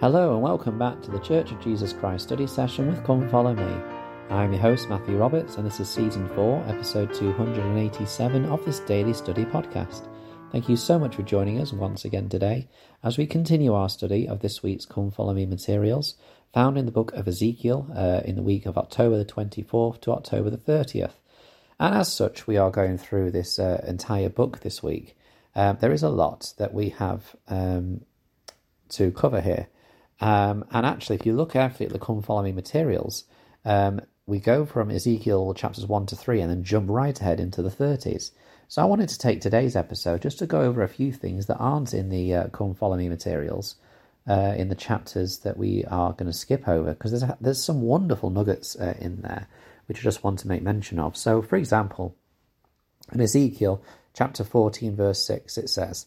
Hello and welcome back to the Church of Jesus Christ study session with Come Follow Me. I'm your host Matthew Roberts and this is season 4, episode 287 of this daily study podcast. Thank you so much for joining us once again today as we continue our study of this week's Come Follow Me materials found in the book of Ezekiel uh, in the week of October the 24th to October the 30th. And as such, we are going through this uh, entire book this week. Um, there is a lot that we have um, to cover here. Um, and actually, if you look carefully at the Come Follow Me materials, um, we go from Ezekiel chapters 1 to 3 and then jump right ahead into the 30s. So I wanted to take today's episode just to go over a few things that aren't in the uh, Come Follow Me materials, uh, in the chapters that we are going to skip over, because there's, there's some wonderful nuggets uh, in there, which I just want to make mention of. So, for example, in Ezekiel chapter 14, verse 6, it says,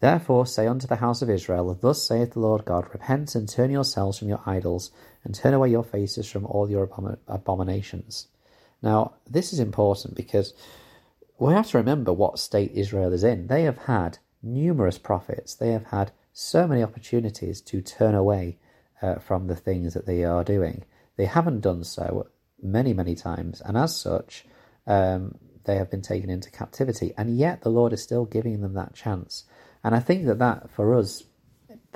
Therefore say unto the house of Israel, Thus saith the Lord God, Repent and turn yourselves from your idols, and turn away your faces from all your abominations. Now, this is important because we have to remember what state Israel is in. They have had numerous prophets, they have had so many opportunities to turn away uh, from the things that they are doing. They haven't done so many, many times, and as such, um, they have been taken into captivity, and yet the Lord is still giving them that chance. And I think that that for us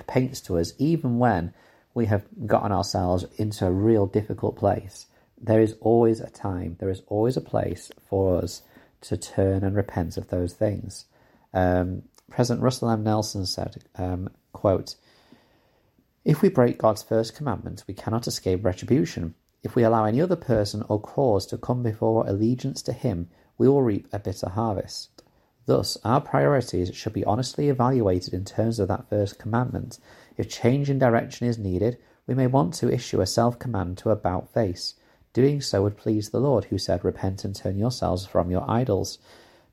paints to us, even when we have gotten ourselves into a real difficult place, there is always a time, there is always a place for us to turn and repent of those things. Um, President Russell M. Nelson said, um, quote, If we break God's first commandment, we cannot escape retribution. If we allow any other person or cause to come before allegiance to him, we will reap a bitter harvest. Thus, our priorities should be honestly evaluated in terms of that first commandment. If change in direction is needed, we may want to issue a self command to about face. Doing so would please the Lord, who said, Repent and turn yourselves from your idols.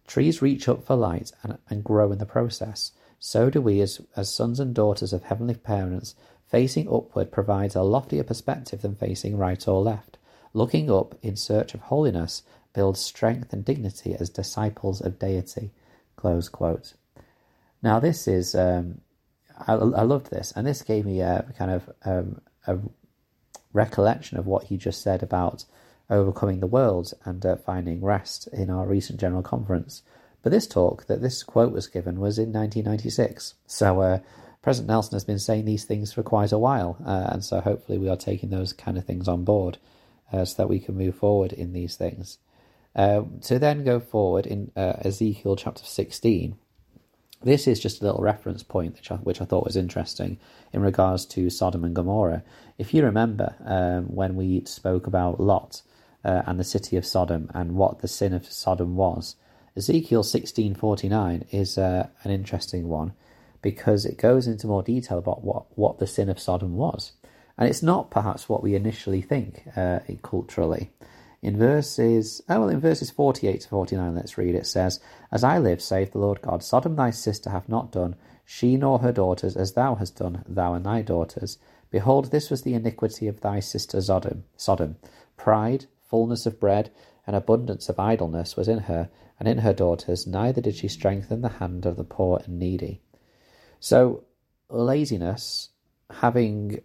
Trees reach up for light and, and grow in the process. So do we, as, as sons and daughters of heavenly parents. Facing upward provides a loftier perspective than facing right or left. Looking up in search of holiness builds strength and dignity as disciples of deity. Close quote. Now, this is, um, I, I loved this, and this gave me a kind of um, a recollection of what he just said about overcoming the world and uh, finding rest in our recent general conference. But this talk that this quote was given was in 1996. So uh, President Nelson has been saying these things for quite a while, uh, and so hopefully we are taking those kind of things on board uh, so that we can move forward in these things. Uh, to then go forward in uh, Ezekiel chapter 16, this is just a little reference point which I, which I thought was interesting in regards to Sodom and Gomorrah. If you remember um, when we spoke about Lot uh, and the city of Sodom and what the sin of Sodom was, Ezekiel 16:49 is uh, an interesting one because it goes into more detail about what, what the sin of Sodom was. And it's not perhaps what we initially think uh, culturally. In verses, oh well, in verses 48 to 49, let's read. It says, As I live, saith the Lord God, Sodom thy sister hath not done, she nor her daughters, as thou hast done, thou and thy daughters. Behold, this was the iniquity of thy sister Sodom. Sodom. Pride, fullness of bread, and abundance of idleness was in her, and in her daughters, neither did she strengthen the hand of the poor and needy. So, laziness, having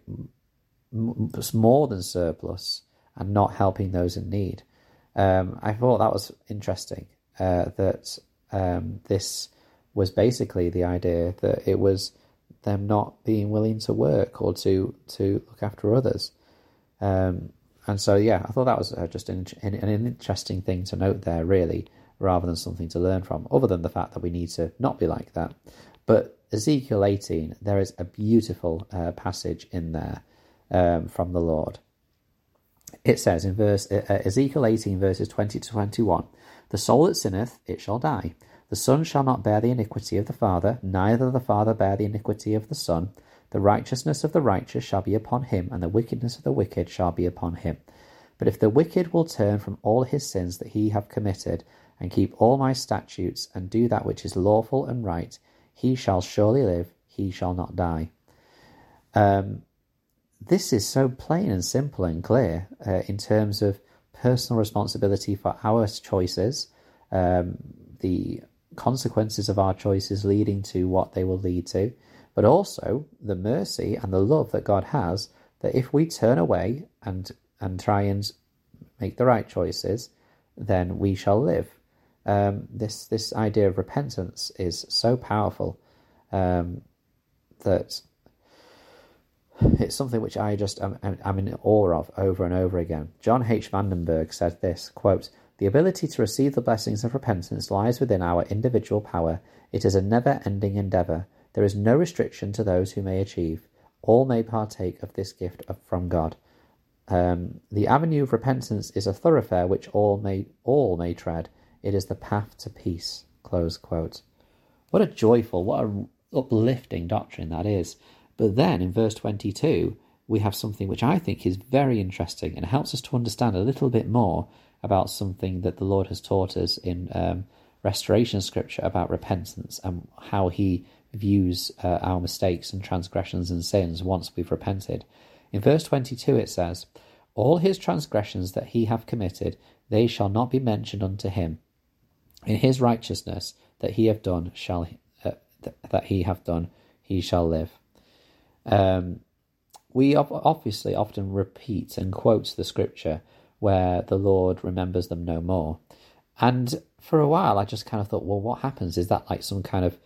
more than surplus, and not helping those in need. Um, I thought that was interesting. Uh, that um, this was basically the idea that it was them not being willing to work or to to look after others. Um, and so, yeah, I thought that was uh, just an, an, interesting thing to note there, really, rather than something to learn from, other than the fact that we need to not be like that. But Ezekiel 18, there is a beautiful uh, passage in there um, from the Lord it says in verse uh, uh, Ezekiel 18 verses 20 to 21, the soul that sinneth, it shall die. The son shall not bear the iniquity of the father, neither the father bear the iniquity of the son. The righteousness of the righteous shall be upon him, and the wickedness of the wicked shall be upon him. But if the wicked will turn from all his sins that he have committed, and keep all my statutes, and do that which is lawful and right, he shall surely live, he shall not die. Um, this is so plain and simple and clear uh, in terms of personal responsibility for our choices, um, the consequences of our choices leading to what they will lead to, but also the mercy and the love that God has that if we turn away and and try and make the right choices, then we shall live. Um, this this idea of repentance is so powerful um, that it's something which I just am, am in awe of over and over again. John H. Vandenberg said this quote, The ability to receive the blessings of repentance lies within our individual power. It is a never ending endeavour. There is no restriction to those who may achieve. All may partake of this gift from God. Um, the avenue of repentance is a thoroughfare which all may all may tread. It is the path to peace. Close quote. What a joyful, what a uplifting doctrine that is. But then in verse 22, we have something which I think is very interesting and helps us to understand a little bit more about something that the Lord has taught us in um, restoration scripture about repentance and how he views uh, our mistakes and transgressions and sins once we've repented. In verse 22 it says, All his transgressions that he hath committed, they shall not be mentioned unto him. In his righteousness that he hath done shall uh, th- that he hath done, he shall live. Um, we obviously often repeat and quote the scripture where the Lord remembers them no more. And for a while, I just kind of thought, well, what happens? Is that like some kind of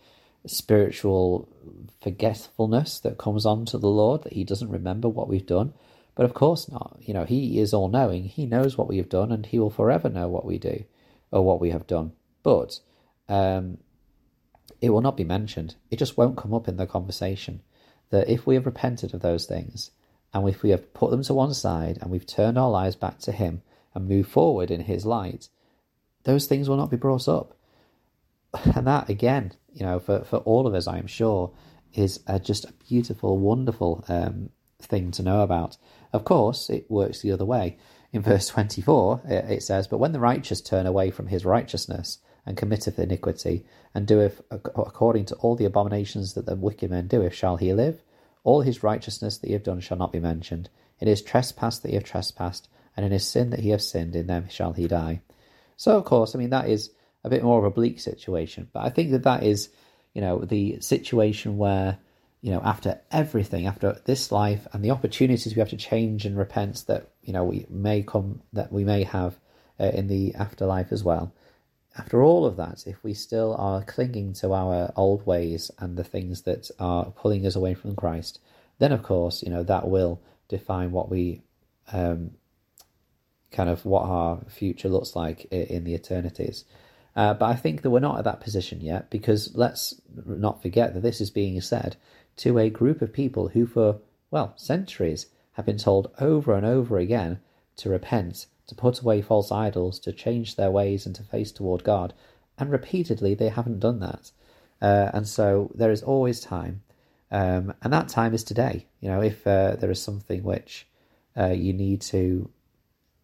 spiritual forgetfulness that comes on to the Lord that he doesn't remember what we've done? But of course not. You know, he is all knowing. He knows what we have done and he will forever know what we do or what we have done. But um, it will not be mentioned. It just won't come up in the conversation that if we have repented of those things and if we have put them to one side and we've turned our lives back to Him and moved forward in His light, those things will not be brought up. And that, again, you know, for, for all of us, I am sure, is a, just a beautiful, wonderful um, thing to know about. Of course, it works the other way. In verse 24, it says, But when the righteous turn away from his righteousness, and committeth iniquity, and doeth according to all the abominations that the wicked man doeth, shall he live? All his righteousness that he have done shall not be mentioned. In his trespass that he have trespassed, and in his sin that he have sinned, in them shall he die. So, of course, I mean, that is a bit more of a bleak situation, but I think that that is, you know, the situation where, you know, after everything, after this life and the opportunities we have to change and repent that, you know, we may come, that we may have uh, in the afterlife as well, after all of that, if we still are clinging to our old ways and the things that are pulling us away from Christ, then of course, you know, that will define what we um, kind of what our future looks like in the eternities. Uh, but I think that we're not at that position yet because let's not forget that this is being said to a group of people who, for, well, centuries, have been told over and over again to repent to put away false idols, to change their ways and to face toward God. And repeatedly, they haven't done that. Uh, and so there is always time. Um, and that time is today. You know, if uh, there is something which uh, you need to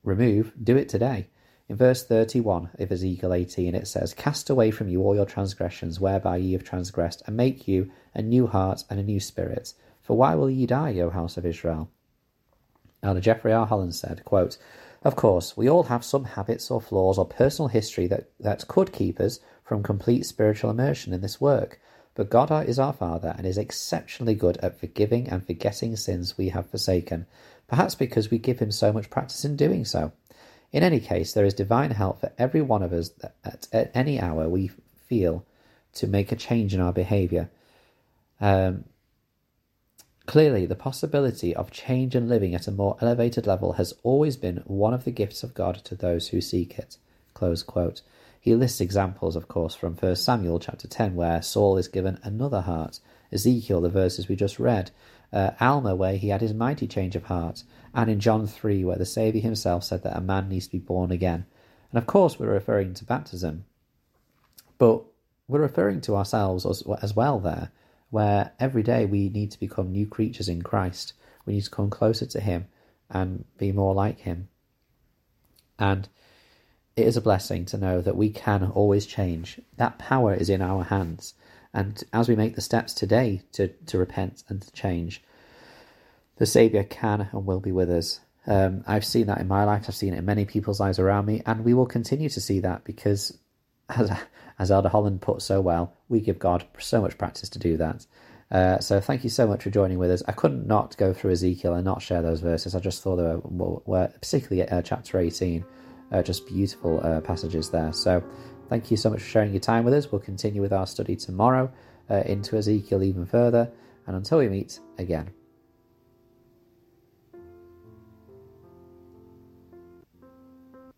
remove, do it today. In verse 31 of Ezekiel 18, it says, Cast away from you all your transgressions, whereby ye have transgressed, and make you a new heart and a new spirit. For why will ye die, O house of Israel? Elder Jeffrey R. Holland said, quote, of course, we all have some habits or flaws or personal history that, that could keep us from complete spiritual immersion in this work. But God is our Father and is exceptionally good at forgiving and forgetting sins we have forsaken, perhaps because we give Him so much practice in doing so. In any case, there is divine help for every one of us at, at any hour we feel to make a change in our behaviour. Um, Clearly, the possibility of change and living at a more elevated level has always been one of the gifts of God to those who seek it. He lists examples, of course, from 1 Samuel chapter 10, where Saul is given another heart, Ezekiel, the verses we just read, uh, Alma, where he had his mighty change of heart, and in John 3, where the Saviour himself said that a man needs to be born again. And of course, we're referring to baptism, but we're referring to ourselves as, as well there where every day we need to become new creatures in Christ. We need to come closer to Him and be more like Him. And it is a blessing to know that we can always change. That power is in our hands. And as we make the steps today to, to repent and to change, the Saviour can and will be with us. Um, I've seen that in my life, I've seen it in many people's lives around me, and we will continue to see that because as, as Elder Holland put so well, we give God so much practice to do that. Uh, so thank you so much for joining with us. I couldn't not go through Ezekiel and not share those verses. I just thought they were, were particularly uh, chapter 18, uh, just beautiful uh, passages there. So thank you so much for sharing your time with us. We'll continue with our study tomorrow uh, into Ezekiel even further. And until we meet again.